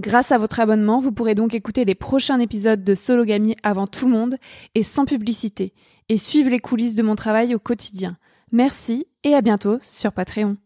Grâce à votre abonnement, vous pourrez donc écouter les prochains épisodes de Sologamy avant tout le monde et sans publicité, et suivre les coulisses de mon travail au quotidien. Merci et à bientôt sur Patreon.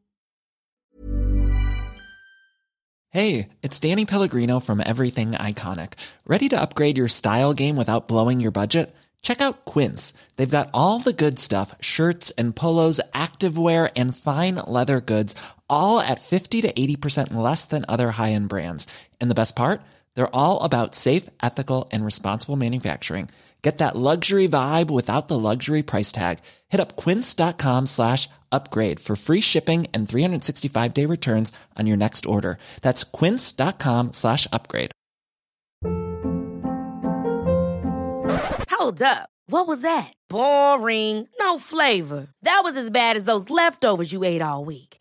Hey, it's Danny Pellegrino from Everything Iconic. Ready to upgrade your style game without blowing your budget? Check out Quince. They've got all the good stuff, shirts and polos, activewear and fine leather goods, all at 50 to 80% less than other high-end brands. And the best part? They're all about safe, ethical and responsible manufacturing. Get that luxury vibe without the luxury price tag. Hit up quince.com slash upgrade for free shipping and 365 day returns on your next order. That's quince.com slash upgrade. Hold up. What was that? Boring. No flavor. That was as bad as those leftovers you ate all week.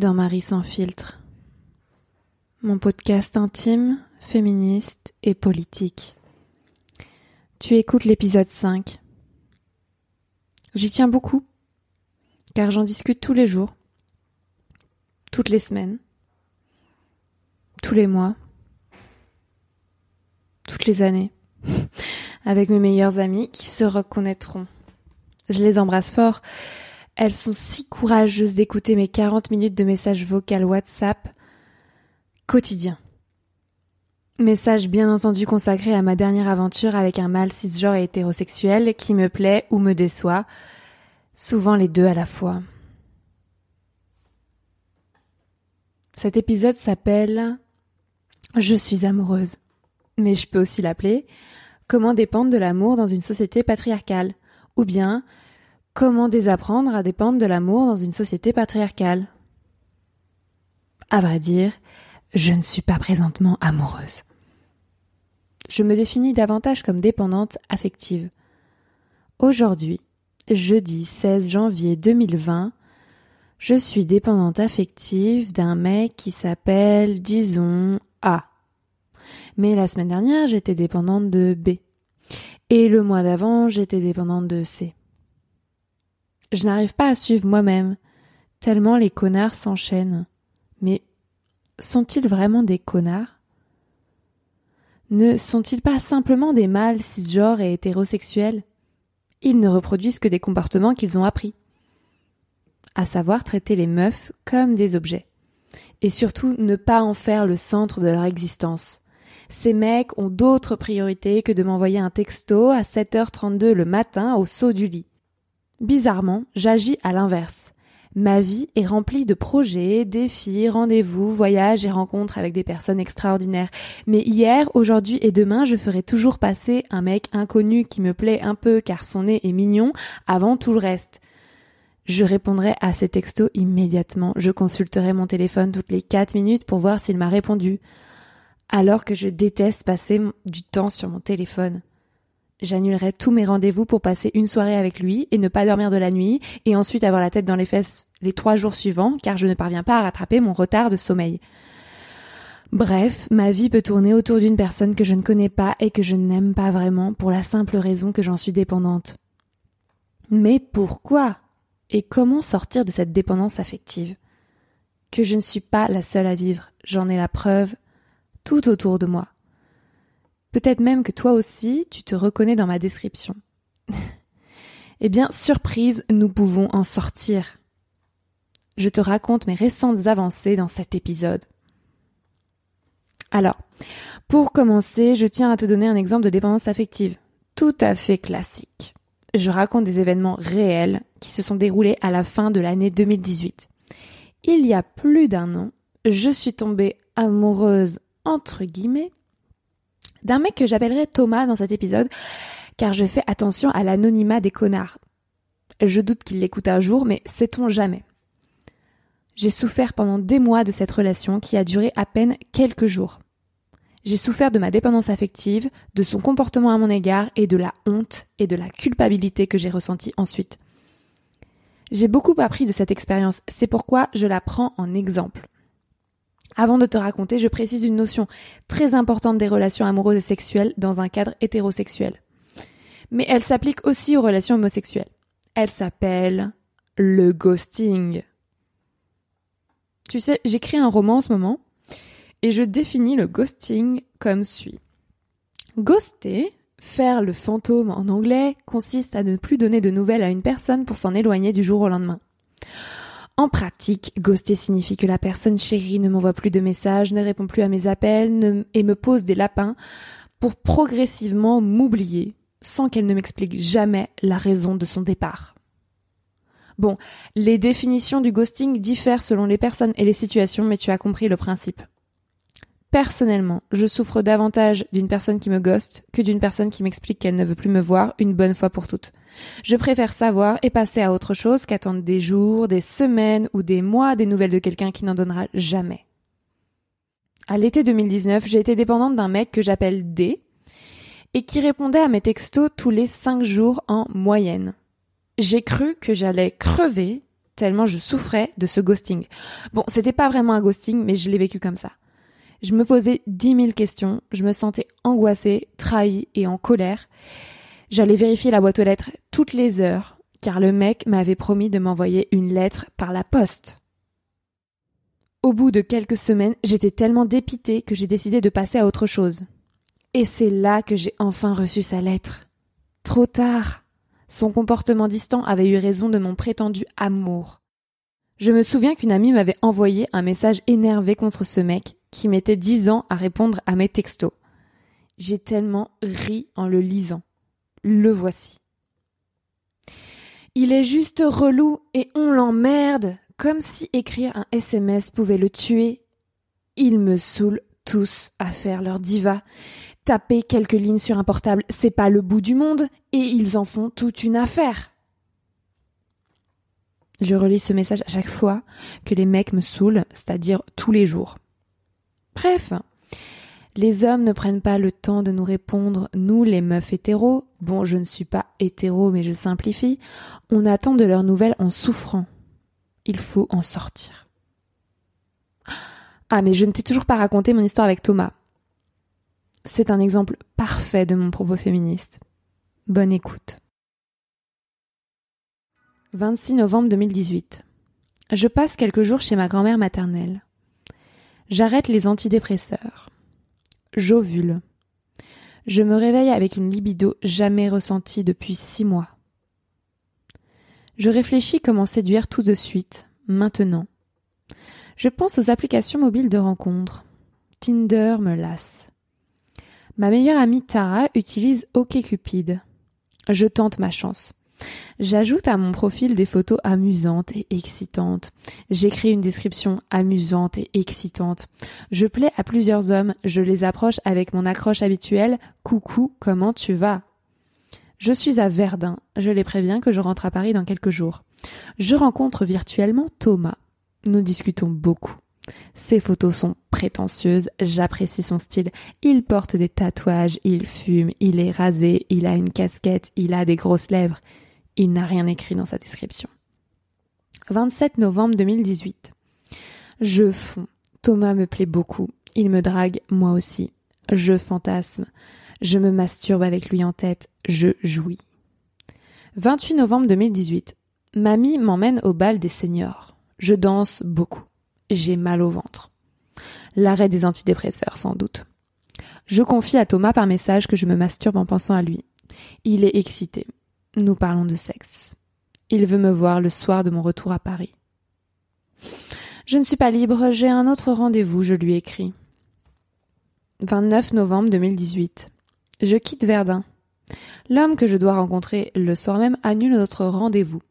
Dans Marie sans filtre, mon podcast intime, féministe et politique. Tu écoutes l'épisode 5. J'y tiens beaucoup, car j'en discute tous les jours, toutes les semaines, tous les mois, toutes les années, avec mes meilleurs amis qui se reconnaîtront. Je les embrasse fort elles sont si courageuses d'écouter mes 40 minutes de messages vocaux WhatsApp quotidiens. Message bien entendu consacré à ma dernière aventure avec un mâle cisgenre et hétérosexuel qui me plaît ou me déçoit, souvent les deux à la fois. Cet épisode s'appelle Je suis amoureuse, mais je peux aussi l'appeler Comment dépendre de l'amour dans une société patriarcale ou bien Comment désapprendre à dépendre de l'amour dans une société patriarcale À vrai dire, je ne suis pas présentement amoureuse. Je me définis davantage comme dépendante affective. Aujourd'hui, jeudi 16 janvier 2020, je suis dépendante affective d'un mec qui s'appelle, disons, A. Mais la semaine dernière, j'étais dépendante de B. Et le mois d'avant, j'étais dépendante de C. Je n'arrive pas à suivre moi-même, tellement les connards s'enchaînent. Mais sont-ils vraiment des connards? Ne sont-ils pas simplement des mâles cisgenres et hétérosexuels? Ils ne reproduisent que des comportements qu'ils ont appris. À savoir traiter les meufs comme des objets. Et surtout ne pas en faire le centre de leur existence. Ces mecs ont d'autres priorités que de m'envoyer un texto à 7h32 le matin au saut du lit. Bizarrement, j'agis à l'inverse. Ma vie est remplie de projets, défis, rendez-vous, voyages et rencontres avec des personnes extraordinaires. Mais hier, aujourd'hui et demain, je ferai toujours passer un mec inconnu qui me plaît un peu car son nez est mignon avant tout le reste. Je répondrai à ces textos immédiatement. Je consulterai mon téléphone toutes les 4 minutes pour voir s'il m'a répondu. Alors que je déteste passer du temps sur mon téléphone. J'annulerai tous mes rendez-vous pour passer une soirée avec lui et ne pas dormir de la nuit et ensuite avoir la tête dans les fesses les trois jours suivants car je ne parviens pas à rattraper mon retard de sommeil. Bref, ma vie peut tourner autour d'une personne que je ne connais pas et que je n'aime pas vraiment pour la simple raison que j'en suis dépendante. Mais pourquoi Et comment sortir de cette dépendance affective? Que je ne suis pas la seule à vivre, j'en ai la preuve tout autour de moi. Peut-être même que toi aussi, tu te reconnais dans ma description. eh bien, surprise, nous pouvons en sortir. Je te raconte mes récentes avancées dans cet épisode. Alors, pour commencer, je tiens à te donner un exemple de dépendance affective, tout à fait classique. Je raconte des événements réels qui se sont déroulés à la fin de l'année 2018. Il y a plus d'un an, je suis tombée amoureuse, entre guillemets, d'un mec que j'appellerai Thomas dans cet épisode, car je fais attention à l'anonymat des connards. Je doute qu'il l'écoute un jour, mais sait-on jamais. J'ai souffert pendant des mois de cette relation qui a duré à peine quelques jours. J'ai souffert de ma dépendance affective, de son comportement à mon égard et de la honte et de la culpabilité que j'ai ressentie ensuite. J'ai beaucoup appris de cette expérience, c'est pourquoi je la prends en exemple. Avant de te raconter, je précise une notion très importante des relations amoureuses et sexuelles dans un cadre hétérosexuel. Mais elle s'applique aussi aux relations homosexuelles. Elle s'appelle le ghosting. Tu sais, j'écris un roman en ce moment et je définis le ghosting comme suit. Ghoster, faire le fantôme en anglais, consiste à ne plus donner de nouvelles à une personne pour s'en éloigner du jour au lendemain. En pratique, ghoster signifie que la personne chérie ne m'envoie plus de messages, ne répond plus à mes appels et me pose des lapins pour progressivement m'oublier sans qu'elle ne m'explique jamais la raison de son départ. Bon, les définitions du ghosting diffèrent selon les personnes et les situations, mais tu as compris le principe. Personnellement, je souffre davantage d'une personne qui me ghoste que d'une personne qui m'explique qu'elle ne veut plus me voir une bonne fois pour toutes. Je préfère savoir et passer à autre chose qu'attendre des jours, des semaines ou des mois des nouvelles de quelqu'un qui n'en donnera jamais. À l'été 2019, j'ai été dépendante d'un mec que j'appelle D et qui répondait à mes textos tous les cinq jours en moyenne. J'ai cru que j'allais crever tellement je souffrais de ce ghosting. Bon, c'était pas vraiment un ghosting, mais je l'ai vécu comme ça. Je me posais dix mille questions, je me sentais angoissée, trahie et en colère. J'allais vérifier la boîte aux lettres toutes les heures, car le mec m'avait promis de m'envoyer une lettre par la poste. Au bout de quelques semaines, j'étais tellement dépitée que j'ai décidé de passer à autre chose. Et c'est là que j'ai enfin reçu sa lettre. Trop tard. Son comportement distant avait eu raison de mon prétendu amour. Je me souviens qu'une amie m'avait envoyé un message énervé contre ce mec qui mettait dix ans à répondre à mes textos. J'ai tellement ri en le lisant. Le voici. Il est juste relou et on l'emmerde, comme si écrire un SMS pouvait le tuer. Ils me saoulent tous à faire leur diva. Taper quelques lignes sur un portable, c'est pas le bout du monde, et ils en font toute une affaire. Je relis ce message à chaque fois que les mecs me saoulent, c'est-à-dire tous les jours. Bref, les hommes ne prennent pas le temps de nous répondre, nous les meufs hétéros, bon je ne suis pas hétéro mais je simplifie, on attend de leurs nouvelles en souffrant. Il faut en sortir. Ah mais je ne t'ai toujours pas raconté mon histoire avec Thomas. C'est un exemple parfait de mon propos féministe. Bonne écoute. 26 novembre 2018. Je passe quelques jours chez ma grand-mère maternelle. J'arrête les antidépresseurs. J'ovule. Je me réveille avec une libido jamais ressentie depuis six mois. Je réfléchis comment séduire tout de suite, maintenant. Je pense aux applications mobiles de rencontres. Tinder me lasse. Ma meilleure amie Tara utilise OkCupid. Je tente ma chance. J'ajoute à mon profil des photos amusantes et excitantes. J'écris une description amusante et excitante. Je plais à plusieurs hommes, je les approche avec mon accroche habituelle Coucou, comment tu vas? Je suis à Verdun, je les préviens que je rentre à Paris dans quelques jours. Je rencontre virtuellement Thomas. Nous discutons beaucoup. Ses photos sont prétentieuses, j'apprécie son style. Il porte des tatouages, il fume, il est rasé, il a une casquette, il a des grosses lèvres. Il n'a rien écrit dans sa description. 27 novembre 2018. Je fonds. Thomas me plaît beaucoup. Il me drague, moi aussi. Je fantasme. Je me masturbe avec lui en tête. Je jouis. 28 novembre 2018. Mamie m'emmène au bal des seniors. Je danse beaucoup. J'ai mal au ventre. L'arrêt des antidépresseurs, sans doute. Je confie à Thomas par message que je me masturbe en pensant à lui. Il est excité. Nous parlons de sexe. Il veut me voir le soir de mon retour à Paris. Je ne suis pas libre, j'ai un autre rendez-vous, je lui écris. 29 novembre 2018. Je quitte Verdun. L'homme que je dois rencontrer le soir même annule notre rendez-vous.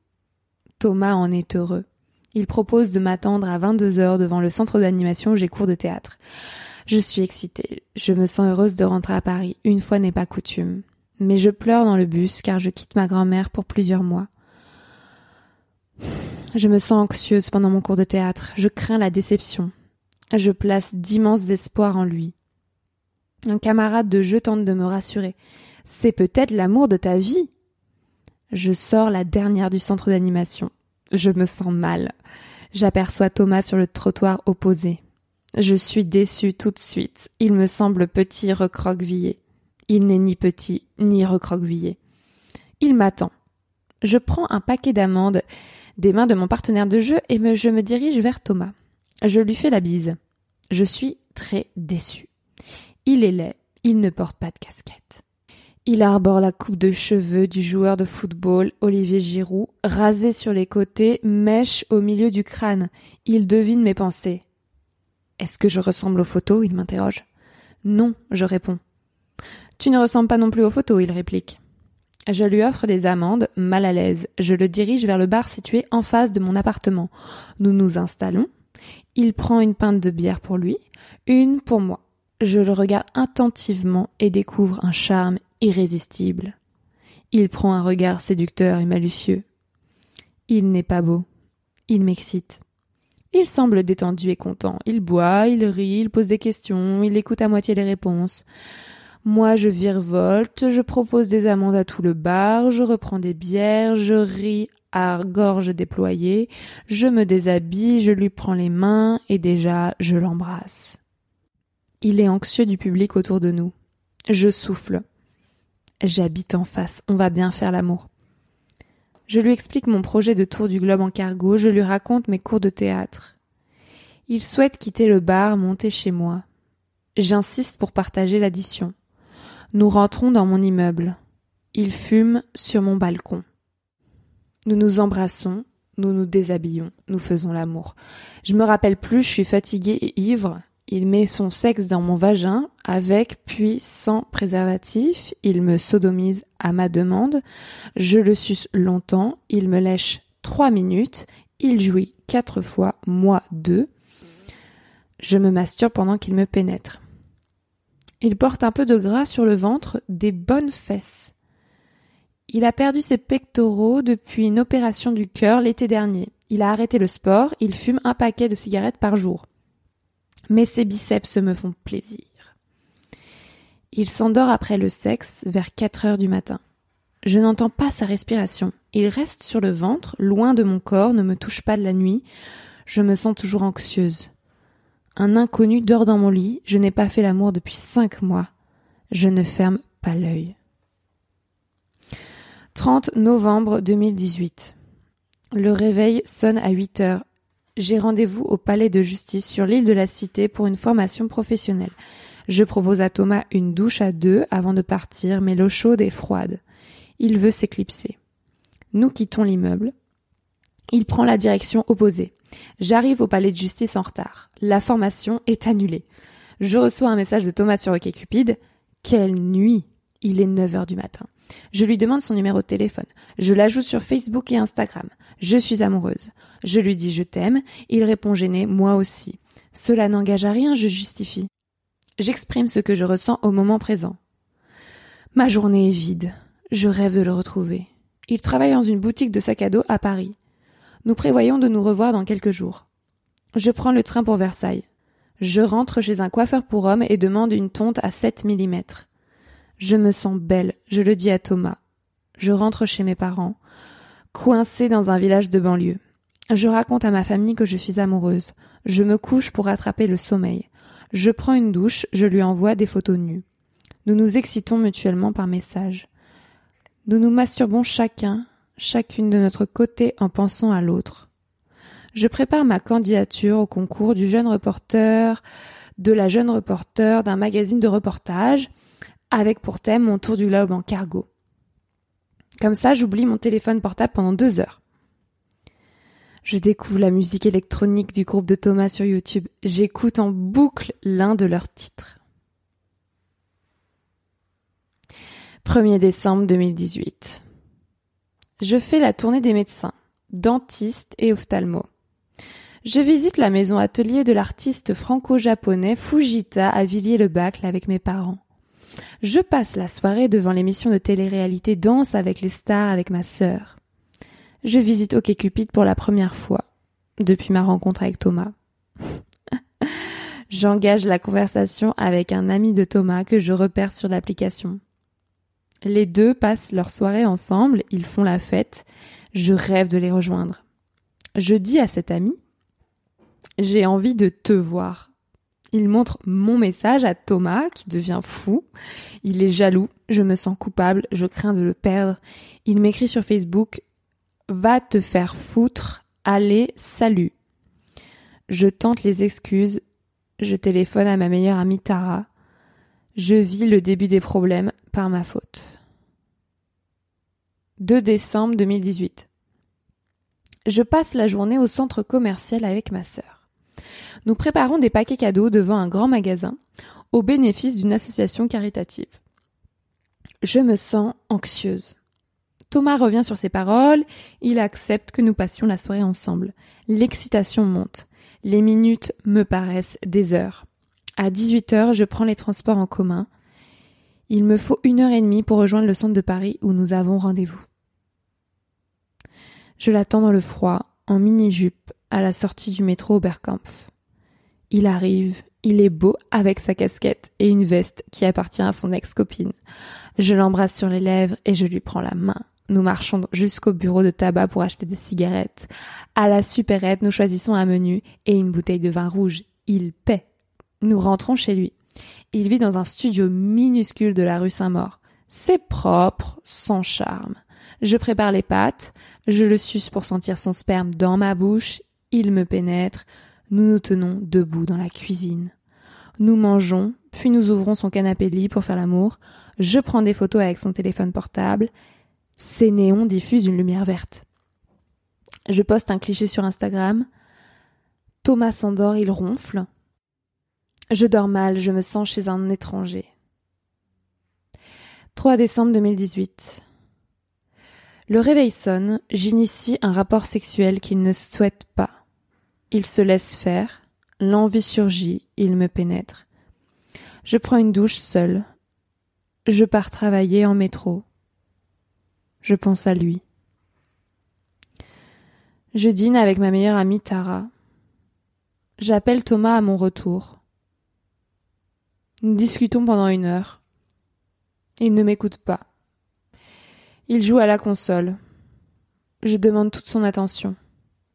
Thomas en est heureux. Il propose de m'attendre à 22 heures devant le centre d'animation où j'ai cours de théâtre. Je suis excitée. Je me sens heureuse de rentrer à Paris. Une fois n'est pas coutume mais je pleure dans le bus car je quitte ma grand-mère pour plusieurs mois. Je me sens anxieuse pendant mon cours de théâtre, je crains la déception. Je place d'immenses espoirs en lui. Un camarade de jeu tente de me rassurer. C'est peut-être l'amour de ta vie. Je sors la dernière du centre d'animation. Je me sens mal. J'aperçois Thomas sur le trottoir opposé. Je suis déçue tout de suite. Il me semble petit recroquevillé. Il n'est ni petit, ni recroquevillé. Il m'attend. Je prends un paquet d'amandes des mains de mon partenaire de jeu et je me dirige vers Thomas. Je lui fais la bise. Je suis très déçue. Il est laid, il ne porte pas de casquette. Il arbore la coupe de cheveux du joueur de football Olivier Giroud, rasé sur les côtés, mèche au milieu du crâne. Il devine mes pensées. Est-ce que je ressemble aux photos? Il m'interroge. Non, je réponds. Tu ne ressembles pas non plus aux photos, il réplique. Je lui offre des amandes, mal à l'aise. Je le dirige vers le bar situé en face de mon appartement. Nous nous installons. Il prend une pinte de bière pour lui, une pour moi. Je le regarde attentivement et découvre un charme irrésistible. Il prend un regard séducteur et malicieux. Il n'est pas beau. Il m'excite. Il semble détendu et content. Il boit, il rit, il pose des questions, il écoute à moitié les réponses. Moi, je virevolte, je propose des amandes à tout le bar, je reprends des bières, je ris à gorge déployée, je me déshabille, je lui prends les mains et déjà je l'embrasse. Il est anxieux du public autour de nous. Je souffle. J'habite en face, on va bien faire l'amour. Je lui explique mon projet de tour du globe en cargo, je lui raconte mes cours de théâtre. Il souhaite quitter le bar, monter chez moi. J'insiste pour partager l'addition. Nous rentrons dans mon immeuble. Il fume sur mon balcon. Nous nous embrassons, nous nous déshabillons, nous faisons l'amour. Je me rappelle plus, je suis fatiguée et ivre. Il met son sexe dans mon vagin, avec puis sans préservatif. Il me sodomise à ma demande. Je le suce longtemps. Il me lèche trois minutes. Il jouit quatre fois, moi deux. Je me masturbe pendant qu'il me pénètre. Il porte un peu de gras sur le ventre, des bonnes fesses. Il a perdu ses pectoraux depuis une opération du cœur l'été dernier. Il a arrêté le sport, il fume un paquet de cigarettes par jour. Mais ses biceps me font plaisir. Il s'endort après le sexe vers 4 heures du matin. Je n'entends pas sa respiration. Il reste sur le ventre, loin de mon corps, ne me touche pas de la nuit. Je me sens toujours anxieuse. Un inconnu dort dans mon lit, je n'ai pas fait l'amour depuis cinq mois. Je ne ferme pas l'œil. 30 novembre 2018. Le réveil sonne à 8 heures. J'ai rendez-vous au palais de justice sur l'île de la Cité pour une formation professionnelle. Je propose à Thomas une douche à deux avant de partir, mais l'eau chaude est froide. Il veut s'éclipser. Nous quittons l'immeuble. Il prend la direction opposée. J'arrive au palais de justice en retard. La formation est annulée. Je reçois un message de Thomas sur OkCupid. Quelle nuit Il est 9 heures du matin. Je lui demande son numéro de téléphone. Je l'ajoute sur Facebook et Instagram. Je suis amoureuse. Je lui dis je t'aime. Il répond gêné, moi aussi. Cela n'engage à rien, je justifie. J'exprime ce que je ressens au moment présent. Ma journée est vide. Je rêve de le retrouver. Il travaille dans une boutique de sacs à dos à Paris. Nous prévoyons de nous revoir dans quelques jours. Je prends le train pour Versailles. Je rentre chez un coiffeur pour hommes et demande une tonte à 7 mm. Je me sens belle, je le dis à Thomas. Je rentre chez mes parents, coincée dans un village de banlieue. Je raconte à ma famille que je suis amoureuse. Je me couche pour rattraper le sommeil. Je prends une douche, je lui envoie des photos nues. Nous nous excitons mutuellement par message. Nous nous masturbons chacun, chacune de notre côté en pensant à l'autre. Je prépare ma candidature au concours du jeune reporter, de la jeune reporter d'un magazine de reportage, avec pour thème mon tour du globe en cargo. Comme ça, j'oublie mon téléphone portable pendant deux heures. Je découvre la musique électronique du groupe de Thomas sur YouTube. J'écoute en boucle l'un de leurs titres. 1er décembre 2018. Je fais la tournée des médecins, dentistes et ophtalmos. Je visite la maison atelier de l'artiste franco-japonais Fujita à Villiers-le-Bacle avec mes parents. Je passe la soirée devant l'émission de télé-réalité Danse avec les stars avec ma sœur. Je visite OkCupid pour la première fois depuis ma rencontre avec Thomas. J'engage la conversation avec un ami de Thomas que je repère sur l'application. Les deux passent leur soirée ensemble, ils font la fête. Je rêve de les rejoindre. Je dis à cet ami J'ai envie de te voir. Il montre mon message à Thomas qui devient fou. Il est jaloux, je me sens coupable, je crains de le perdre. Il m'écrit sur Facebook Va te faire foutre, allez, salut. Je tente les excuses, je téléphone à ma meilleure amie Tara. Je vis le début des problèmes par ma faute. 2 décembre 2018. Je passe la journée au centre commercial avec ma sœur. Nous préparons des paquets cadeaux devant un grand magasin au bénéfice d'une association caritative. Je me sens anxieuse. Thomas revient sur ses paroles, il accepte que nous passions la soirée ensemble. L'excitation monte. Les minutes me paraissent des heures. À 18 heures, je prends les transports en commun. Il me faut une heure et demie pour rejoindre le centre de Paris où nous avons rendez-vous. Je l'attends dans le froid, en mini-jupe, à la sortie du métro Oberkampf. Il arrive, il est beau avec sa casquette et une veste qui appartient à son ex-copine. Je l'embrasse sur les lèvres et je lui prends la main. Nous marchons jusqu'au bureau de tabac pour acheter des cigarettes. À la supérette, nous choisissons un menu et une bouteille de vin rouge. Il paie. Nous rentrons chez lui. Il vit dans un studio minuscule de la rue Saint-Maur. C'est propre, sans charme. Je prépare les pâtes, je le suce pour sentir son sperme dans ma bouche, il me pénètre, nous nous tenons debout dans la cuisine. Nous mangeons, puis nous ouvrons son canapé lit pour faire l'amour. Je prends des photos avec son téléphone portable ces néons diffusent une lumière verte. Je poste un cliché sur Instagram. Thomas s'endort, il ronfle. Je dors mal, je me sens chez un étranger. 3 décembre 2018. Le réveil sonne, j'initie un rapport sexuel qu'il ne souhaite pas. Il se laisse faire, l'envie surgit, il me pénètre. Je prends une douche seule. Je pars travailler en métro. Je pense à lui. Je dîne avec ma meilleure amie Tara. J'appelle Thomas à mon retour. Nous discutons pendant une heure. Il ne m'écoute pas. Il joue à la console. Je demande toute son attention.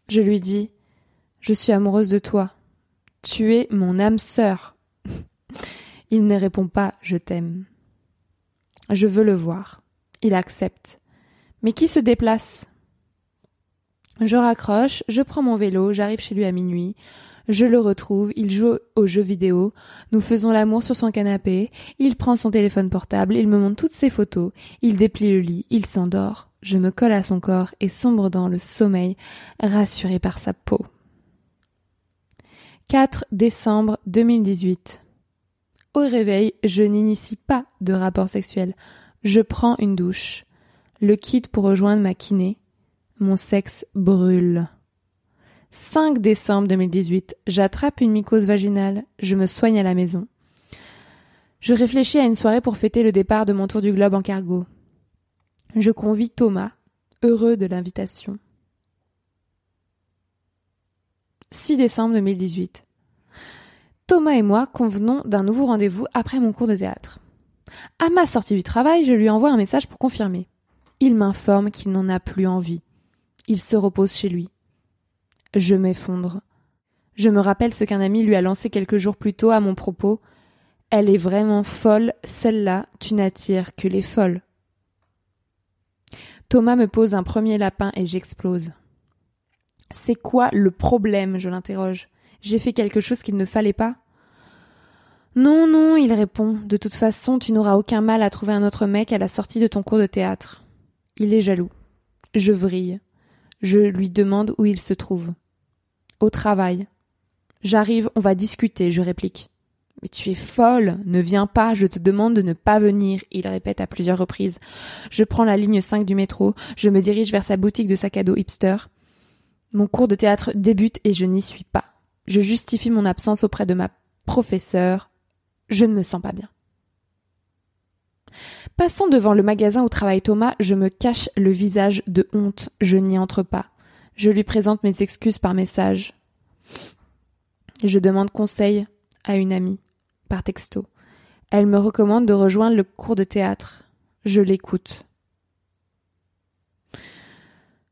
Je lui dis Je suis amoureuse de toi. Tu es mon âme sœur. Il ne répond pas Je t'aime. Je veux le voir. Il accepte. Mais qui se déplace? Je raccroche, je prends mon vélo, j'arrive chez lui à minuit. Je le retrouve, il joue aux jeux vidéo, nous faisons l'amour sur son canapé, il prend son téléphone portable, il me montre toutes ses photos, il déplie le lit, il s'endort. Je me colle à son corps et sombre dans le sommeil, rassuré par sa peau. 4 décembre 2018. Au réveil, je n'initie pas de rapport sexuel. Je prends une douche. Le quitte pour rejoindre ma kiné. Mon sexe brûle. 5 décembre 2018. J'attrape une mycose vaginale. Je me soigne à la maison. Je réfléchis à une soirée pour fêter le départ de mon tour du globe en cargo. Je convie Thomas, heureux de l'invitation. 6 décembre 2018. Thomas et moi convenons d'un nouveau rendez-vous après mon cours de théâtre. À ma sortie du travail, je lui envoie un message pour confirmer. Il m'informe qu'il n'en a plus envie. Il se repose chez lui. Je m'effondre. Je me rappelle ce qu'un ami lui a lancé quelques jours plus tôt à mon propos. Elle est vraiment folle, celle-là, tu n'attires que les folles. Thomas me pose un premier lapin et j'explose. C'est quoi le problème? je l'interroge. J'ai fait quelque chose qu'il ne fallait pas? Non, non, il répond. De toute façon, tu n'auras aucun mal à trouver un autre mec à la sortie de ton cours de théâtre. Il est jaloux. Je vrille. Je lui demande où il se trouve. Au travail. J'arrive, on va discuter, je réplique. Mais tu es folle, ne viens pas, je te demande de ne pas venir, il répète à plusieurs reprises. Je prends la ligne 5 du métro, je me dirige vers sa boutique de sac à dos hipster. Mon cours de théâtre débute et je n'y suis pas. Je justifie mon absence auprès de ma professeure. Je ne me sens pas bien. Passant devant le magasin où travaille Thomas, je me cache le visage de honte. Je n'y entre pas. Je lui présente mes excuses par message. Je demande conseil à une amie, par texto. Elle me recommande de rejoindre le cours de théâtre. Je l'écoute.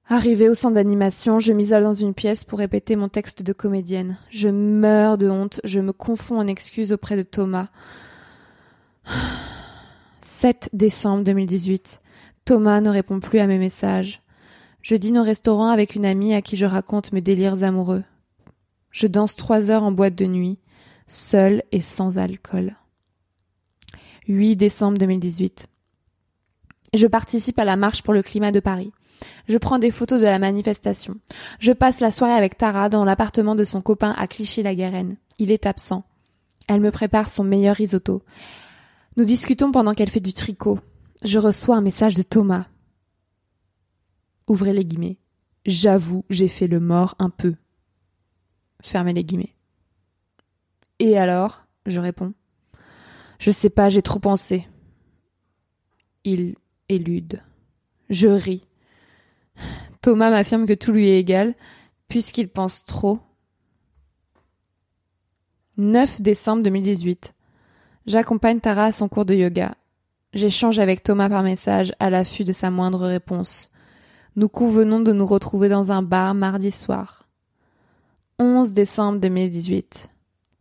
Arrivée au centre d'animation, je m'isole dans une pièce pour répéter mon texte de comédienne. Je meurs de honte, je me confonds en excuses auprès de Thomas. 7 décembre 2018. Thomas ne répond plus à mes messages. Je dîne au restaurant avec une amie à qui je raconte mes délires amoureux. Je danse trois heures en boîte de nuit, seule et sans alcool. 8 décembre 2018. Je participe à la marche pour le climat de Paris. Je prends des photos de la manifestation. Je passe la soirée avec Tara dans l'appartement de son copain à Clichy-la-Garenne. Il est absent. Elle me prépare son meilleur risotto. Nous discutons pendant qu'elle fait du tricot. Je reçois un message de Thomas. Ouvrez les guillemets. J'avoue, j'ai fait le mort un peu. Fermez les guillemets. Et alors Je réponds. Je sais pas, j'ai trop pensé. Il élude. Je ris. Thomas m'affirme que tout lui est égal, puisqu'il pense trop. 9 décembre 2018. J'accompagne Tara à son cours de yoga. J'échange avec Thomas par message à l'affût de sa moindre réponse. Nous convenons de nous retrouver dans un bar mardi soir. 11 décembre 2018.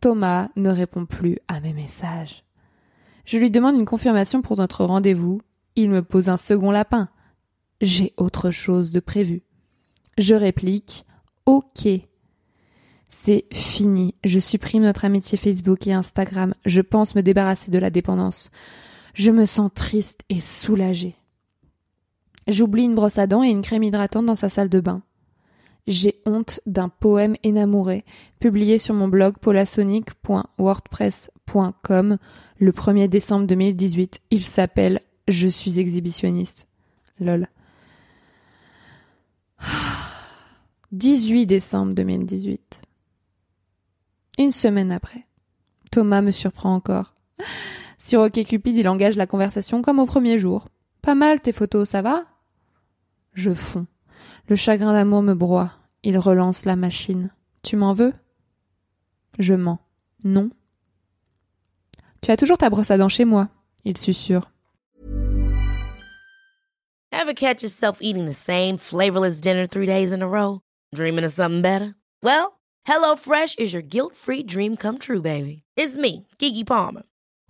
Thomas ne répond plus à mes messages. Je lui demande une confirmation pour notre rendez-vous. Il me pose un second lapin j'ai autre chose de prévu. Je réplique Ok. C'est fini. Je supprime notre amitié Facebook et Instagram. Je pense me débarrasser de la dépendance. Je me sens triste et soulagée. J'oublie une brosse à dents et une crème hydratante dans sa salle de bain. J'ai honte d'un poème énamouré publié sur mon blog polasonic.wordpress.com le 1er décembre 2018. Il s'appelle Je suis exhibitionniste. Lol. 18 décembre 2018. Une semaine après. Thomas me surprend encore. Sur OkCupid, il engage la conversation comme au premier jour. Pas mal tes photos, ça va? Je fonds. Le chagrin d'amour me broie. Il relance la machine. Tu m'en veux? Je mens. Non. Tu as toujours ta brosse à dents chez moi, il susurre. Ever catch yourself eating the same flavorless dinner three days in a row? Dreaming of something better? Well, HelloFresh is your guilt-free dream come true, baby. It's me, Kiki Palmer.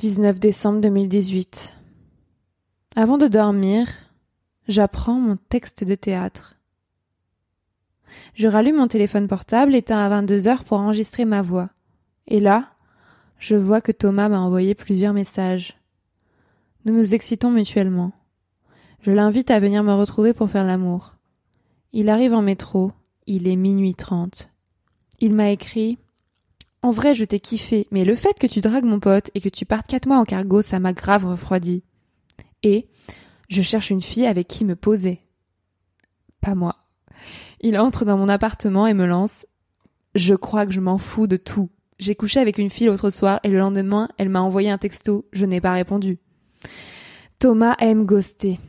19 décembre 2018. Avant de dormir, j'apprends mon texte de théâtre. Je rallume mon téléphone portable éteint à 22 heures pour enregistrer ma voix. Et là, je vois que Thomas m'a envoyé plusieurs messages. Nous nous excitons mutuellement. Je l'invite à venir me retrouver pour faire l'amour. Il arrive en métro, il est minuit trente. Il m'a écrit En vrai, je t'ai kiffé, mais le fait que tu dragues mon pote et que tu partes quatre mois en cargo, ça m'a grave refroidi. Et je cherche une fille avec qui me poser. Pas moi. Il entre dans mon appartement et me lance Je crois que je m'en fous de tout. J'ai couché avec une fille l'autre soir et le lendemain, elle m'a envoyé un texto. Je n'ai pas répondu. Thomas aime ghoster.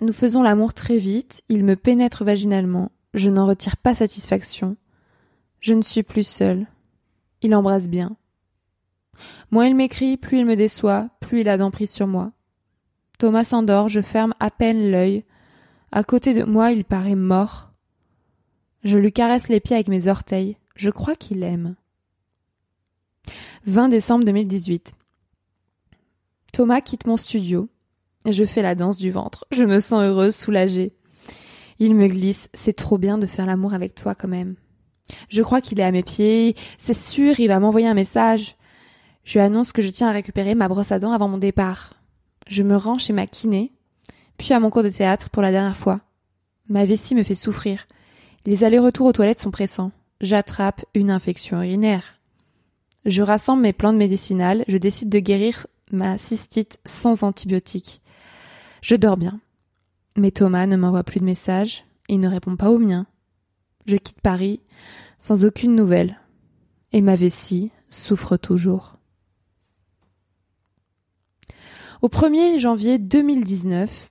Nous faisons l'amour très vite, il me pénètre vaginalement. Je n'en retire pas satisfaction. Je ne suis plus seule. Il embrasse bien. Moins il m'écrit, plus il me déçoit, plus il a d'emprise sur moi. Thomas s'endort, je ferme à peine l'œil. À côté de moi, il paraît mort. Je lui caresse les pieds avec mes orteils. Je crois qu'il aime. 20 décembre 2018. Thomas quitte mon studio. Je fais la danse du ventre. Je me sens heureuse, soulagée. Il me glisse. C'est trop bien de faire l'amour avec toi quand même. Je crois qu'il est à mes pieds. C'est sûr, il va m'envoyer un message. Je lui annonce que je tiens à récupérer ma brosse à dents avant mon départ. Je me rends chez ma kiné, puis à mon cours de théâtre pour la dernière fois. Ma vessie me fait souffrir. Les allers-retours aux toilettes sont pressants. J'attrape une infection urinaire. Je rassemble mes plantes médicinales, je décide de guérir ma cystite sans antibiotiques. Je dors bien. Mais Thomas ne m'envoie plus de messages, il ne répond pas aux miens. Je quitte Paris sans aucune nouvelle. Et ma vessie souffre toujours. Au 1er janvier 2019,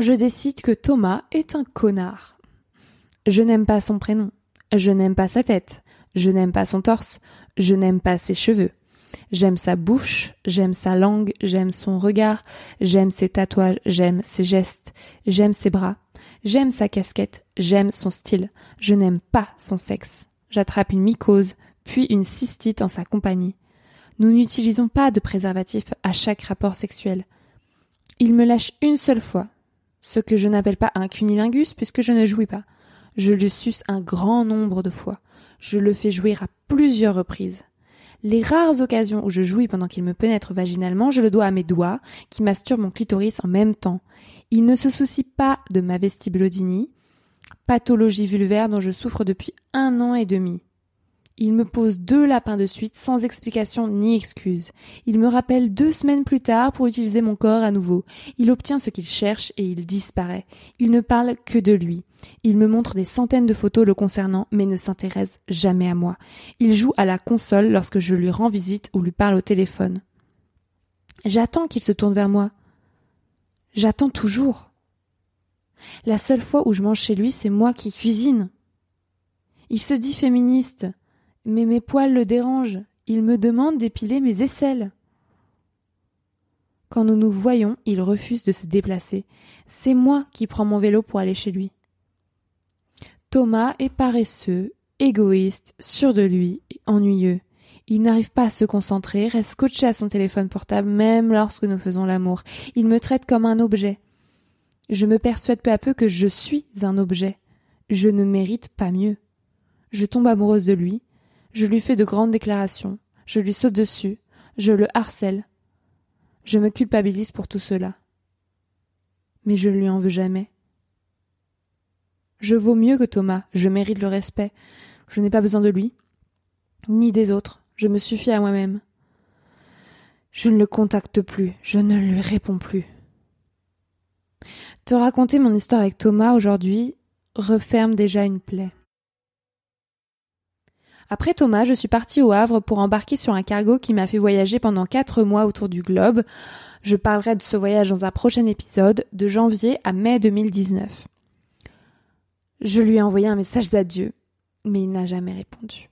je décide que Thomas est un connard. Je n'aime pas son prénom, je n'aime pas sa tête, je n'aime pas son torse, je n'aime pas ses cheveux. J'aime sa bouche, j'aime sa langue, j'aime son regard, j'aime ses tatouages, j'aime ses gestes, j'aime ses bras, j'aime sa casquette, j'aime son style, je n'aime pas son sexe. J'attrape une mycose, puis une cystite en sa compagnie. Nous n'utilisons pas de préservatif à chaque rapport sexuel. Il me lâche une seule fois, ce que je n'appelle pas un cunilingus puisque je ne jouis pas. Je le suce un grand nombre de fois. Je le fais jouir à plusieurs reprises. Les rares occasions où je jouis pendant qu'il me pénètre vaginalement, je le dois à mes doigts, qui masturbent mon clitoris en même temps. Il ne se soucie pas de ma vestibulodynie, pathologie vulvaire dont je souffre depuis un an et demi. Il me pose deux lapins de suite sans explication ni excuse. Il me rappelle deux semaines plus tard pour utiliser mon corps à nouveau. Il obtient ce qu'il cherche et il disparaît. Il ne parle que de lui. Il me montre des centaines de photos le concernant, mais ne s'intéresse jamais à moi. Il joue à la console lorsque je lui rends visite ou lui parle au téléphone. J'attends qu'il se tourne vers moi. J'attends toujours. La seule fois où je mange chez lui, c'est moi qui cuisine. Il se dit féministe, mais mes poils le dérangent. Il me demande d'épiler mes aisselles. Quand nous nous voyons, il refuse de se déplacer. C'est moi qui prends mon vélo pour aller chez lui. Thomas est paresseux, égoïste, sûr de lui ennuyeux. Il n'arrive pas à se concentrer, reste scotché à son téléphone portable même lorsque nous faisons l'amour. Il me traite comme un objet. Je me persuade peu à peu que je suis un objet. Je ne mérite pas mieux. Je tombe amoureuse de lui, je lui fais de grandes déclarations, je lui saute dessus, je le harcèle. Je me culpabilise pour tout cela. Mais je ne lui en veux jamais. Je vaux mieux que Thomas, je mérite le respect. Je n'ai pas besoin de lui, ni des autres, je me suffis à moi-même. Je ne le contacte plus, je ne lui réponds plus. Te raconter mon histoire avec Thomas aujourd'hui referme déjà une plaie. Après Thomas, je suis partie au Havre pour embarquer sur un cargo qui m'a fait voyager pendant quatre mois autour du globe. Je parlerai de ce voyage dans un prochain épisode, de janvier à mai 2019. Je lui ai envoyé un message d'adieu, mais il n'a jamais répondu.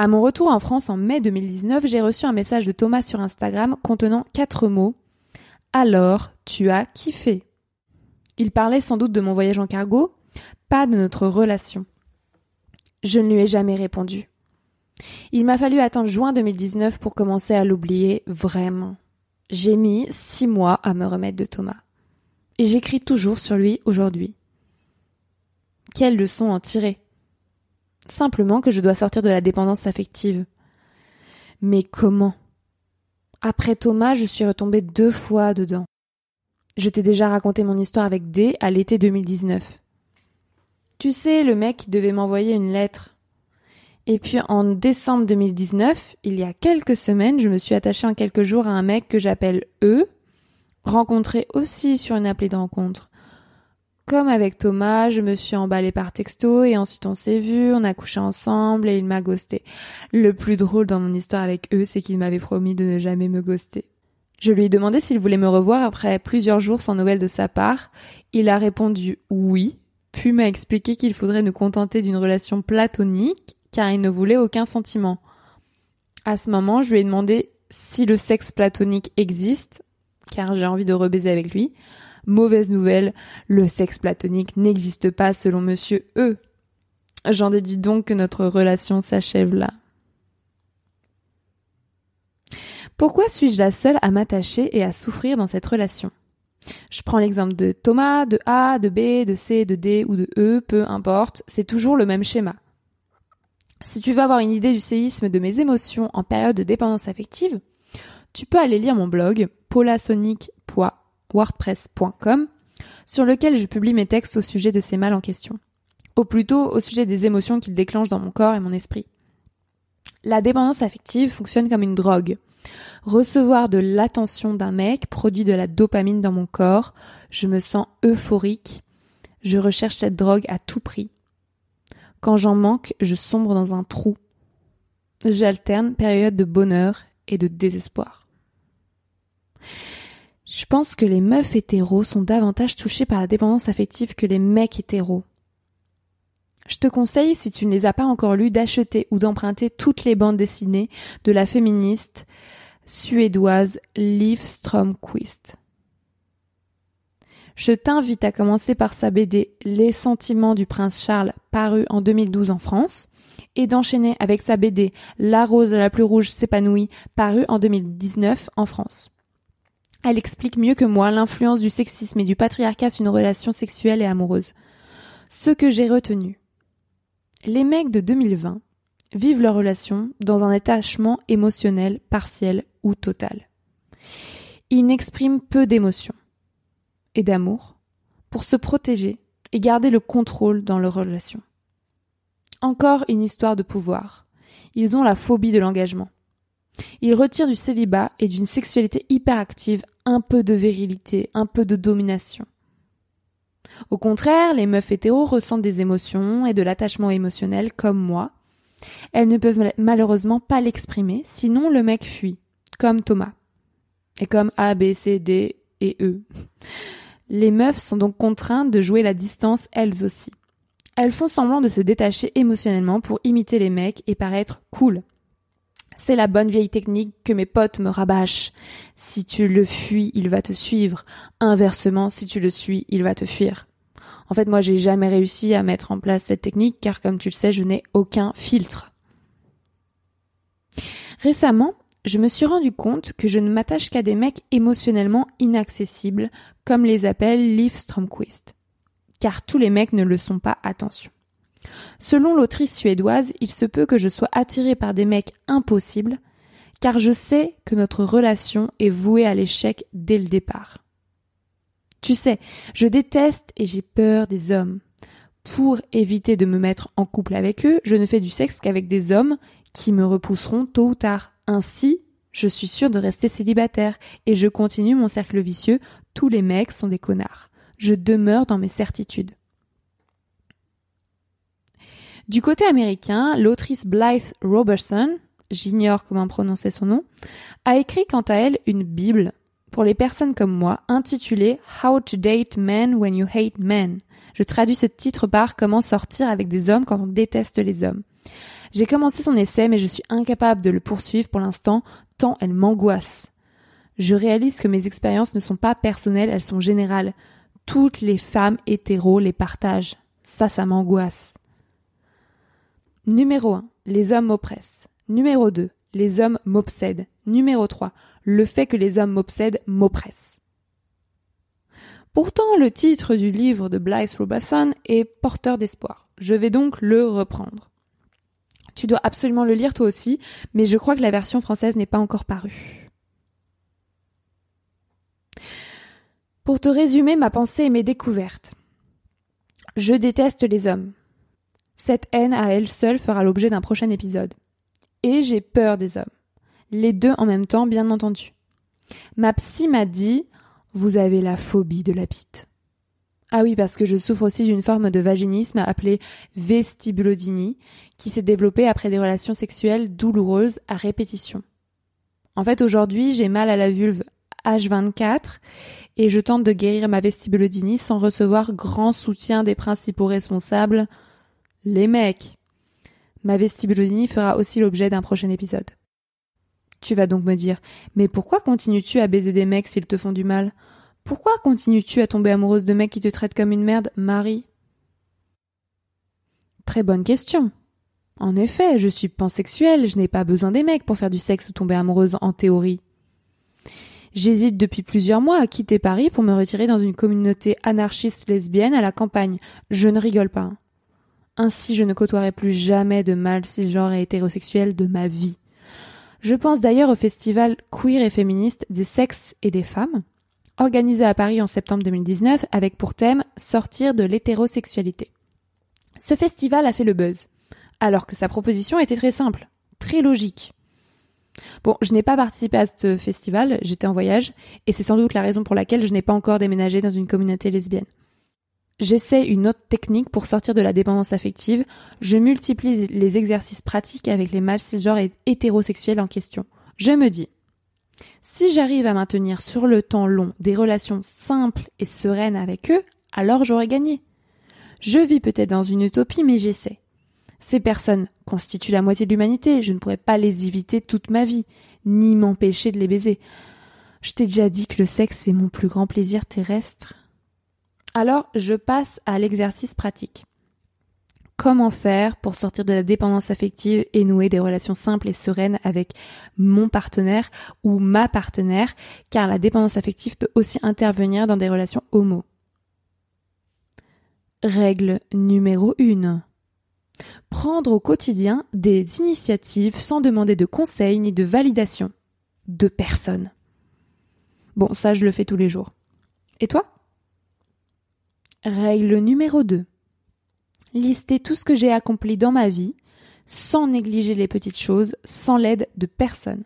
À mon retour en France en mai 2019, j'ai reçu un message de Thomas sur Instagram contenant quatre mots. Alors, tu as kiffé. Il parlait sans doute de mon voyage en cargo, pas de notre relation. Je ne lui ai jamais répondu. Il m'a fallu attendre juin 2019 pour commencer à l'oublier vraiment. J'ai mis six mois à me remettre de Thomas. Et j'écris toujours sur lui aujourd'hui. Quelle leçon en tirer Simplement que je dois sortir de la dépendance affective. Mais comment? Après Thomas, je suis retombée deux fois dedans. Je t'ai déjà raconté mon histoire avec D à l'été 2019. Tu sais, le mec devait m'envoyer une lettre. Et puis en décembre 2019, il y a quelques semaines, je me suis attachée en quelques jours à un mec que j'appelle E, rencontré aussi sur une appelée de rencontre. Comme avec Thomas, je me suis emballée par texto et ensuite on s'est vu, on a couché ensemble et il m'a ghosté. Le plus drôle dans mon histoire avec eux, c'est qu'il m'avait promis de ne jamais me ghoster. Je lui ai demandé s'il voulait me revoir après plusieurs jours sans nouvelles de sa part. Il a répondu oui, puis m'a expliqué qu'il faudrait nous contenter d'une relation platonique, car il ne voulait aucun sentiment. À ce moment, je lui ai demandé si le sexe platonique existe, car j'ai envie de rebaiser avec lui. Mauvaise nouvelle, le sexe platonique n'existe pas selon monsieur E. J'en déduis donc que notre relation s'achève là. Pourquoi suis-je la seule à m'attacher et à souffrir dans cette relation? Je prends l'exemple de Thomas, de A, de B, de C, de D ou de E, peu importe, c'est toujours le même schéma. Si tu veux avoir une idée du séisme de mes émotions en période de dépendance affective, tu peux aller lire mon blog polasonic.wordpress.com sur lequel je publie mes textes au sujet de ces mal en question, ou plutôt au sujet des émotions qu'ils déclenchent dans mon corps et mon esprit. La dépendance affective fonctionne comme une drogue. Recevoir de l'attention d'un mec produit de la dopamine dans mon corps. Je me sens euphorique. Je recherche cette drogue à tout prix. Quand j'en manque, je sombre dans un trou. J'alterne période de bonheur et de désespoir. Je pense que les meufs hétéros sont davantage touchés par la dépendance affective que les mecs hétéros. Je te conseille, si tu ne les as pas encore lus, d'acheter ou d'emprunter toutes les bandes dessinées de la féministe suédoise Liv Stromquist. Je t'invite à commencer par sa BD Les sentiments du prince Charles paru en 2012 en France et d'enchaîner avec sa BD La rose la plus rouge s'épanouit paru en 2019 en France. Elle explique mieux que moi l'influence du sexisme et du patriarcat sur une relation sexuelle et amoureuse. Ce que j'ai retenu, les mecs de 2020 vivent leur relation dans un attachement émotionnel partiel ou total. Ils n'expriment peu d'émotions et d'amour pour se protéger et garder le contrôle dans leur relation. Encore une histoire de pouvoir. Ils ont la phobie de l'engagement. Ils retirent du célibat et d'une sexualité hyperactive un peu de virilité, un peu de domination. Au contraire, les meufs hétéros ressentent des émotions et de l'attachement émotionnel comme moi. Elles ne peuvent malheureusement pas l'exprimer, sinon le mec fuit, comme Thomas. Et comme A, B, C, D et E. Les meufs sont donc contraintes de jouer la distance elles aussi. Elles font semblant de se détacher émotionnellement pour imiter les mecs et paraître cool. C'est la bonne vieille technique que mes potes me rabâchent. Si tu le fuis, il va te suivre. Inversement, si tu le suis, il va te fuir. En fait, moi, j'ai jamais réussi à mettre en place cette technique car, comme tu le sais, je n'ai aucun filtre. Récemment, je me suis rendu compte que je ne m'attache qu'à des mecs émotionnellement inaccessibles, comme les appelle Liv Stromquist. Car tous les mecs ne le sont pas, attention. Selon l'autrice suédoise, il se peut que je sois attirée par des mecs impossibles, car je sais que notre relation est vouée à l'échec dès le départ. Tu sais, je déteste et j'ai peur des hommes. Pour éviter de me mettre en couple avec eux, je ne fais du sexe qu'avec des hommes qui me repousseront tôt ou tard. Ainsi, Je suis sûre de rester célibataire et je continue mon cercle vicieux. Tous les mecs sont des connards. Je demeure dans mes certitudes. Du côté américain, l'autrice Blythe Robertson, j'ignore comment prononcer son nom, a écrit quant à elle une Bible pour les personnes comme moi intitulée How to date men when you hate men. Je traduis ce titre par Comment sortir avec des hommes quand on déteste les hommes. J'ai commencé son essai mais je suis incapable de le poursuivre pour l'instant tant elle m'angoisse. Je réalise que mes expériences ne sont pas personnelles, elles sont générales. Toutes les femmes hétéros les partagent. Ça, ça m'angoisse. Numéro 1. Les hommes m'oppressent. Numéro 2. Les hommes m'obsèdent. Numéro 3. Le fait que les hommes m'obsèdent m'oppresse. Pourtant, le titre du livre de Blythe Robertson est porteur d'espoir. Je vais donc le reprendre. Tu dois absolument le lire toi aussi, mais je crois que la version française n'est pas encore parue. Pour te résumer ma pensée et mes découvertes. Je déteste les hommes. Cette haine à elle seule fera l'objet d'un prochain épisode. Et j'ai peur des hommes. Les deux en même temps, bien entendu. Ma psy m'a dit Vous avez la phobie de la bite. Ah oui, parce que je souffre aussi d'une forme de vaginisme appelée vestibulodynie, qui s'est développée après des relations sexuelles douloureuses à répétition. En fait, aujourd'hui, j'ai mal à la vulve H24 et je tente de guérir ma vestibulodynie sans recevoir grand soutien des principaux responsables, les mecs. Ma vestibulodynie fera aussi l'objet d'un prochain épisode. Tu vas donc me dire, mais pourquoi continues-tu à baiser des mecs s'ils te font du mal? Pourquoi continues-tu à tomber amoureuse de mecs qui te traitent comme une merde, Marie? Très bonne question. En effet, je suis pansexuelle, je n'ai pas besoin des mecs pour faire du sexe ou tomber amoureuse en théorie. J'hésite depuis plusieurs mois à quitter Paris pour me retirer dans une communauté anarchiste lesbienne à la campagne. Je ne rigole pas. Ainsi, je ne côtoierai plus jamais de mâles cisgenres et hétérosexuels de ma vie. Je pense d'ailleurs au festival queer et féministe des sexes et des femmes, organisé à Paris en septembre 2019 avec pour thème Sortir de l'hétérosexualité. Ce festival a fait le buzz, alors que sa proposition était très simple, très logique. Bon, je n'ai pas participé à ce festival, j'étais en voyage, et c'est sans doute la raison pour laquelle je n'ai pas encore déménagé dans une communauté lesbienne. J'essaie une autre technique pour sortir de la dépendance affective. Je multiplie les exercices pratiques avec les mâles cisgenres et hétérosexuels en question. Je me dis, si j'arrive à maintenir sur le temps long des relations simples et sereines avec eux, alors j'aurai gagné. Je vis peut-être dans une utopie, mais j'essaie. Ces personnes constituent la moitié de l'humanité, je ne pourrais pas les éviter toute ma vie, ni m'empêcher de les baiser. Je t'ai déjà dit que le sexe est mon plus grand plaisir terrestre. Alors, je passe à l'exercice pratique. Comment faire pour sortir de la dépendance affective et nouer des relations simples et sereines avec mon partenaire ou ma partenaire, car la dépendance affective peut aussi intervenir dans des relations homo. Règle numéro 1. Prendre au quotidien des initiatives sans demander de conseils ni de validation de personne. Bon, ça je le fais tous les jours. Et toi? Règle numéro 2. Lister tout ce que j'ai accompli dans ma vie, sans négliger les petites choses, sans l'aide de personne.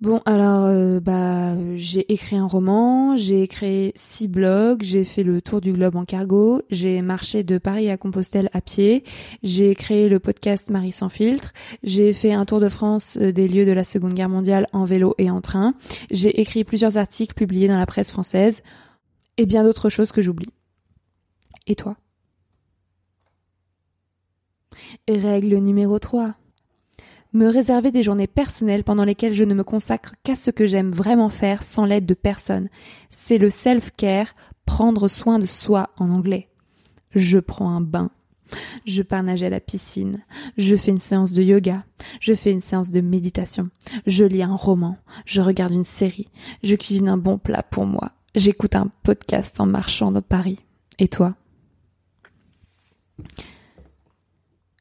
Bon, alors, euh, bah, j'ai écrit un roman, j'ai créé six blogs, j'ai fait le tour du globe en cargo, j'ai marché de Paris à Compostelle à pied, j'ai créé le podcast Marie sans filtre, j'ai fait un tour de France euh, des lieux de la Seconde Guerre mondiale en vélo et en train, j'ai écrit plusieurs articles publiés dans la presse française et bien d'autres choses que j'oublie. Et toi? Règle numéro 3. Me réserver des journées personnelles pendant lesquelles je ne me consacre qu'à ce que j'aime vraiment faire sans l'aide de personne. C'est le self-care, prendre soin de soi en anglais. Je prends un bain. Je pars nager à la piscine. Je fais une séance de yoga. Je fais une séance de méditation. Je lis un roman. Je regarde une série. Je cuisine un bon plat pour moi. J'écoute un podcast en marchant dans Paris. Et toi?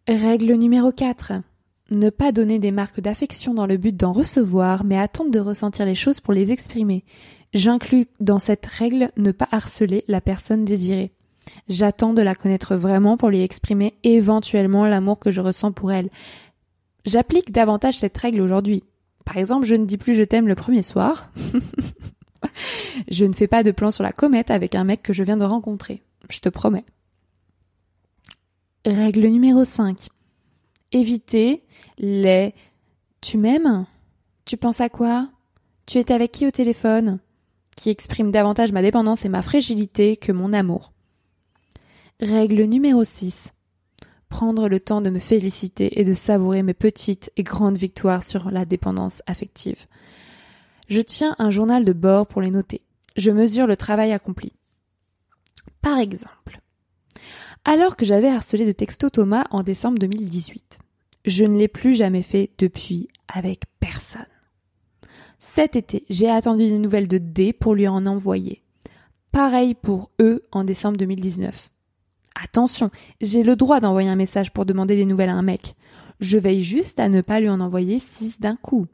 Règle numéro 4. Ne pas donner des marques d'affection dans le but d'en recevoir, mais attendre de ressentir les choses pour les exprimer. J'inclus dans cette règle ne pas harceler la personne désirée. J'attends de la connaître vraiment pour lui exprimer éventuellement l'amour que je ressens pour elle. J'applique davantage cette règle aujourd'hui. Par exemple, je ne dis plus je t'aime le premier soir. je ne fais pas de plan sur la comète avec un mec que je viens de rencontrer. Je te promets. Règle numéro 5. Éviter les tu m'aimes Tu penses à quoi Tu es avec qui au téléphone? qui exprime davantage ma dépendance et ma fragilité que mon amour. Règle numéro 6. Prendre le temps de me féliciter et de savourer mes petites et grandes victoires sur la dépendance affective. Je tiens un journal de bord pour les noter. Je mesure le travail accompli. Par exemple, alors que j'avais harcelé de texto Thomas en décembre 2018, je ne l'ai plus jamais fait depuis avec personne. Cet été, j'ai attendu des nouvelles de D pour lui en envoyer. Pareil pour eux en décembre 2019. Attention, j'ai le droit d'envoyer un message pour demander des nouvelles à un mec. Je veille juste à ne pas lui en envoyer six d'un coup.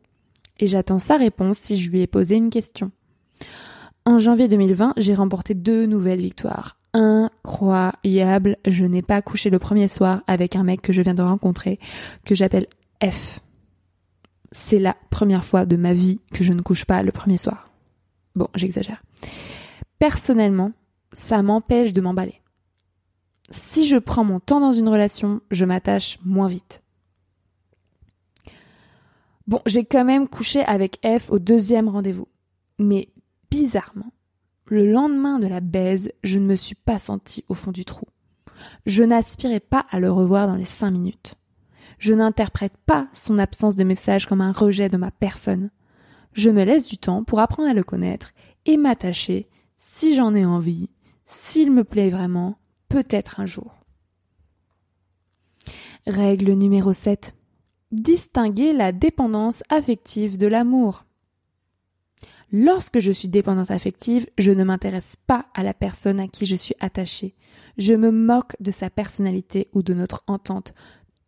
Et j'attends sa réponse si je lui ai posé une question. En janvier 2020, j'ai remporté deux nouvelles victoires. Incroyable, je n'ai pas couché le premier soir avec un mec que je viens de rencontrer, que j'appelle F c'est la première fois de ma vie que je ne couche pas le premier soir. Bon, j'exagère. Personnellement, ça m'empêche de m'emballer. Si je prends mon temps dans une relation, je m'attache moins vite. Bon, j'ai quand même couché avec F au deuxième rendez-vous. Mais bizarrement, le lendemain de la baise, je ne me suis pas sentie au fond du trou. Je n'aspirais pas à le revoir dans les cinq minutes. Je n'interprète pas son absence de message comme un rejet de ma personne. Je me laisse du temps pour apprendre à le connaître et m'attacher, si j'en ai envie, s'il me plaît vraiment, peut-être un jour. Règle numéro 7. Distinguer la dépendance affective de l'amour. Lorsque je suis dépendante affective, je ne m'intéresse pas à la personne à qui je suis attachée. Je me moque de sa personnalité ou de notre entente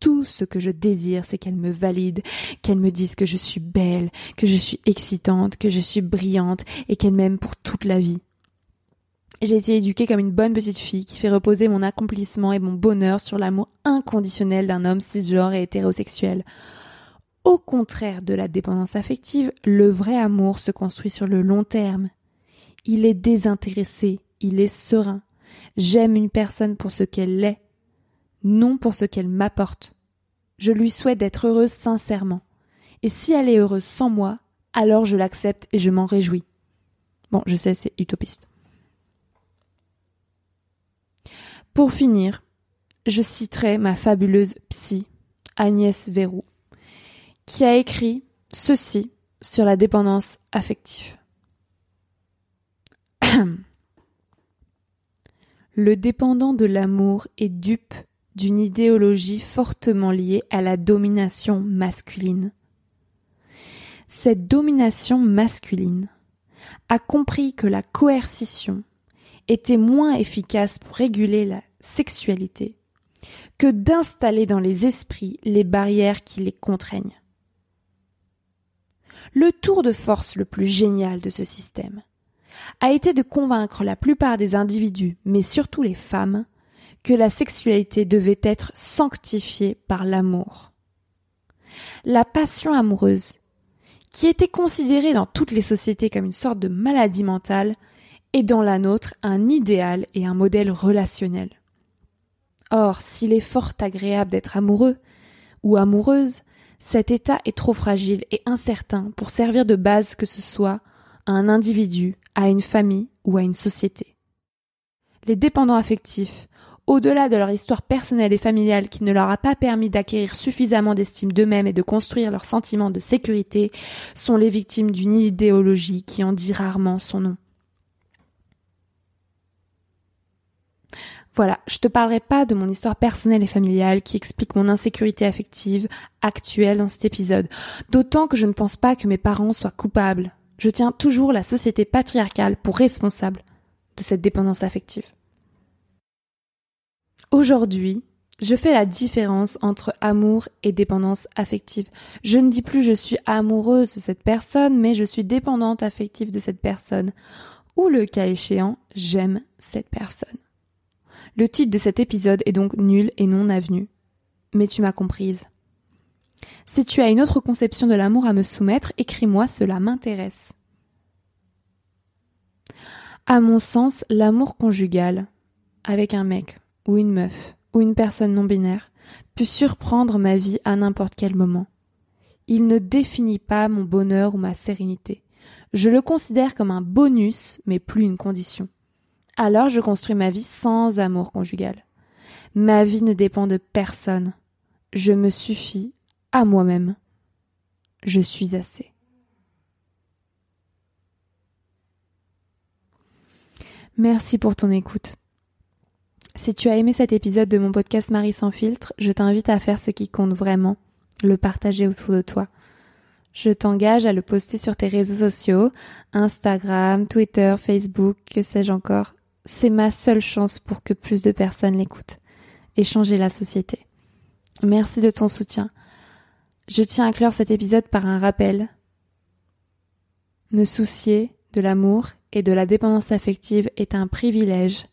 tout ce que je désire, c'est qu'elle me valide, qu'elle me dise que je suis belle, que je suis excitante, que je suis brillante et qu'elle m'aime pour toute la vie. J'ai été éduquée comme une bonne petite fille qui fait reposer mon accomplissement et mon bonheur sur l'amour inconditionnel d'un homme cisgenre et hétérosexuel. Au contraire de la dépendance affective, le vrai amour se construit sur le long terme. Il est désintéressé, il est serein. J'aime une personne pour ce qu'elle est, non pour ce qu'elle m'apporte. Je lui souhaite d'être heureuse sincèrement. Et si elle est heureuse sans moi, alors je l'accepte et je m'en réjouis. Bon, je sais, c'est utopiste. Pour finir, je citerai ma fabuleuse psy, Agnès Verrou, qui a écrit ceci sur la dépendance affective. Le dépendant de l'amour est dupe d'une idéologie fortement liée à la domination masculine. Cette domination masculine a compris que la coercition était moins efficace pour réguler la sexualité que d'installer dans les esprits les barrières qui les contraignent. Le tour de force le plus génial de ce système a été de convaincre la plupart des individus, mais surtout les femmes, que la sexualité devait être sanctifiée par l'amour. La passion amoureuse, qui était considérée dans toutes les sociétés comme une sorte de maladie mentale, est dans la nôtre un idéal et un modèle relationnel. Or, s'il est fort agréable d'être amoureux ou amoureuse, cet état est trop fragile et incertain pour servir de base que ce soit à un individu, à une famille ou à une société. Les dépendants affectifs au-delà de leur histoire personnelle et familiale qui ne leur a pas permis d'acquérir suffisamment d'estime d'eux-mêmes et de construire leur sentiment de sécurité, sont les victimes d'une idéologie qui en dit rarement son nom. Voilà, je te parlerai pas de mon histoire personnelle et familiale qui explique mon insécurité affective actuelle dans cet épisode, d'autant que je ne pense pas que mes parents soient coupables. Je tiens toujours la société patriarcale pour responsable de cette dépendance affective. Aujourd'hui, je fais la différence entre amour et dépendance affective. Je ne dis plus je suis amoureuse de cette personne, mais je suis dépendante affective de cette personne. Ou le cas échéant, j'aime cette personne. Le titre de cet épisode est donc nul et non avenu. Mais tu m'as comprise. Si tu as une autre conception de l'amour à me soumettre, écris-moi, cela m'intéresse. À mon sens, l'amour conjugal, avec un mec, ou une meuf, ou une personne non binaire, peut surprendre ma vie à n'importe quel moment. Il ne définit pas mon bonheur ou ma sérénité. Je le considère comme un bonus, mais plus une condition. Alors je construis ma vie sans amour conjugal. Ma vie ne dépend de personne. Je me suffis à moi-même. Je suis assez. Merci pour ton écoute. Si tu as aimé cet épisode de mon podcast Marie sans filtre, je t'invite à faire ce qui compte vraiment, le partager autour de toi. Je t'engage à le poster sur tes réseaux sociaux, Instagram, Twitter, Facebook, que sais-je encore. C'est ma seule chance pour que plus de personnes l'écoutent et changer la société. Merci de ton soutien. Je tiens à clore cet épisode par un rappel. Me soucier de l'amour et de la dépendance affective est un privilège.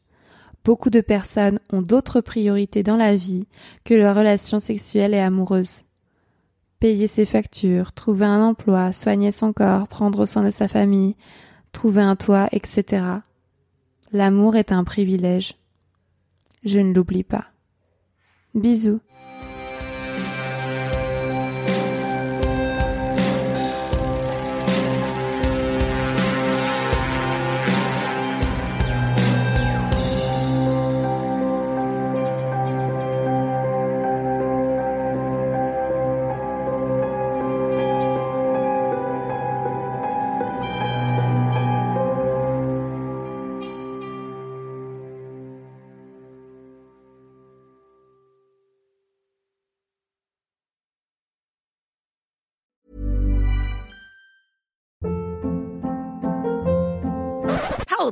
Beaucoup de personnes ont d'autres priorités dans la vie que leurs relations sexuelles et amoureuses. Payer ses factures, trouver un emploi, soigner son corps, prendre soin de sa famille, trouver un toit, etc. L'amour est un privilège. Je ne l'oublie pas. Bisous.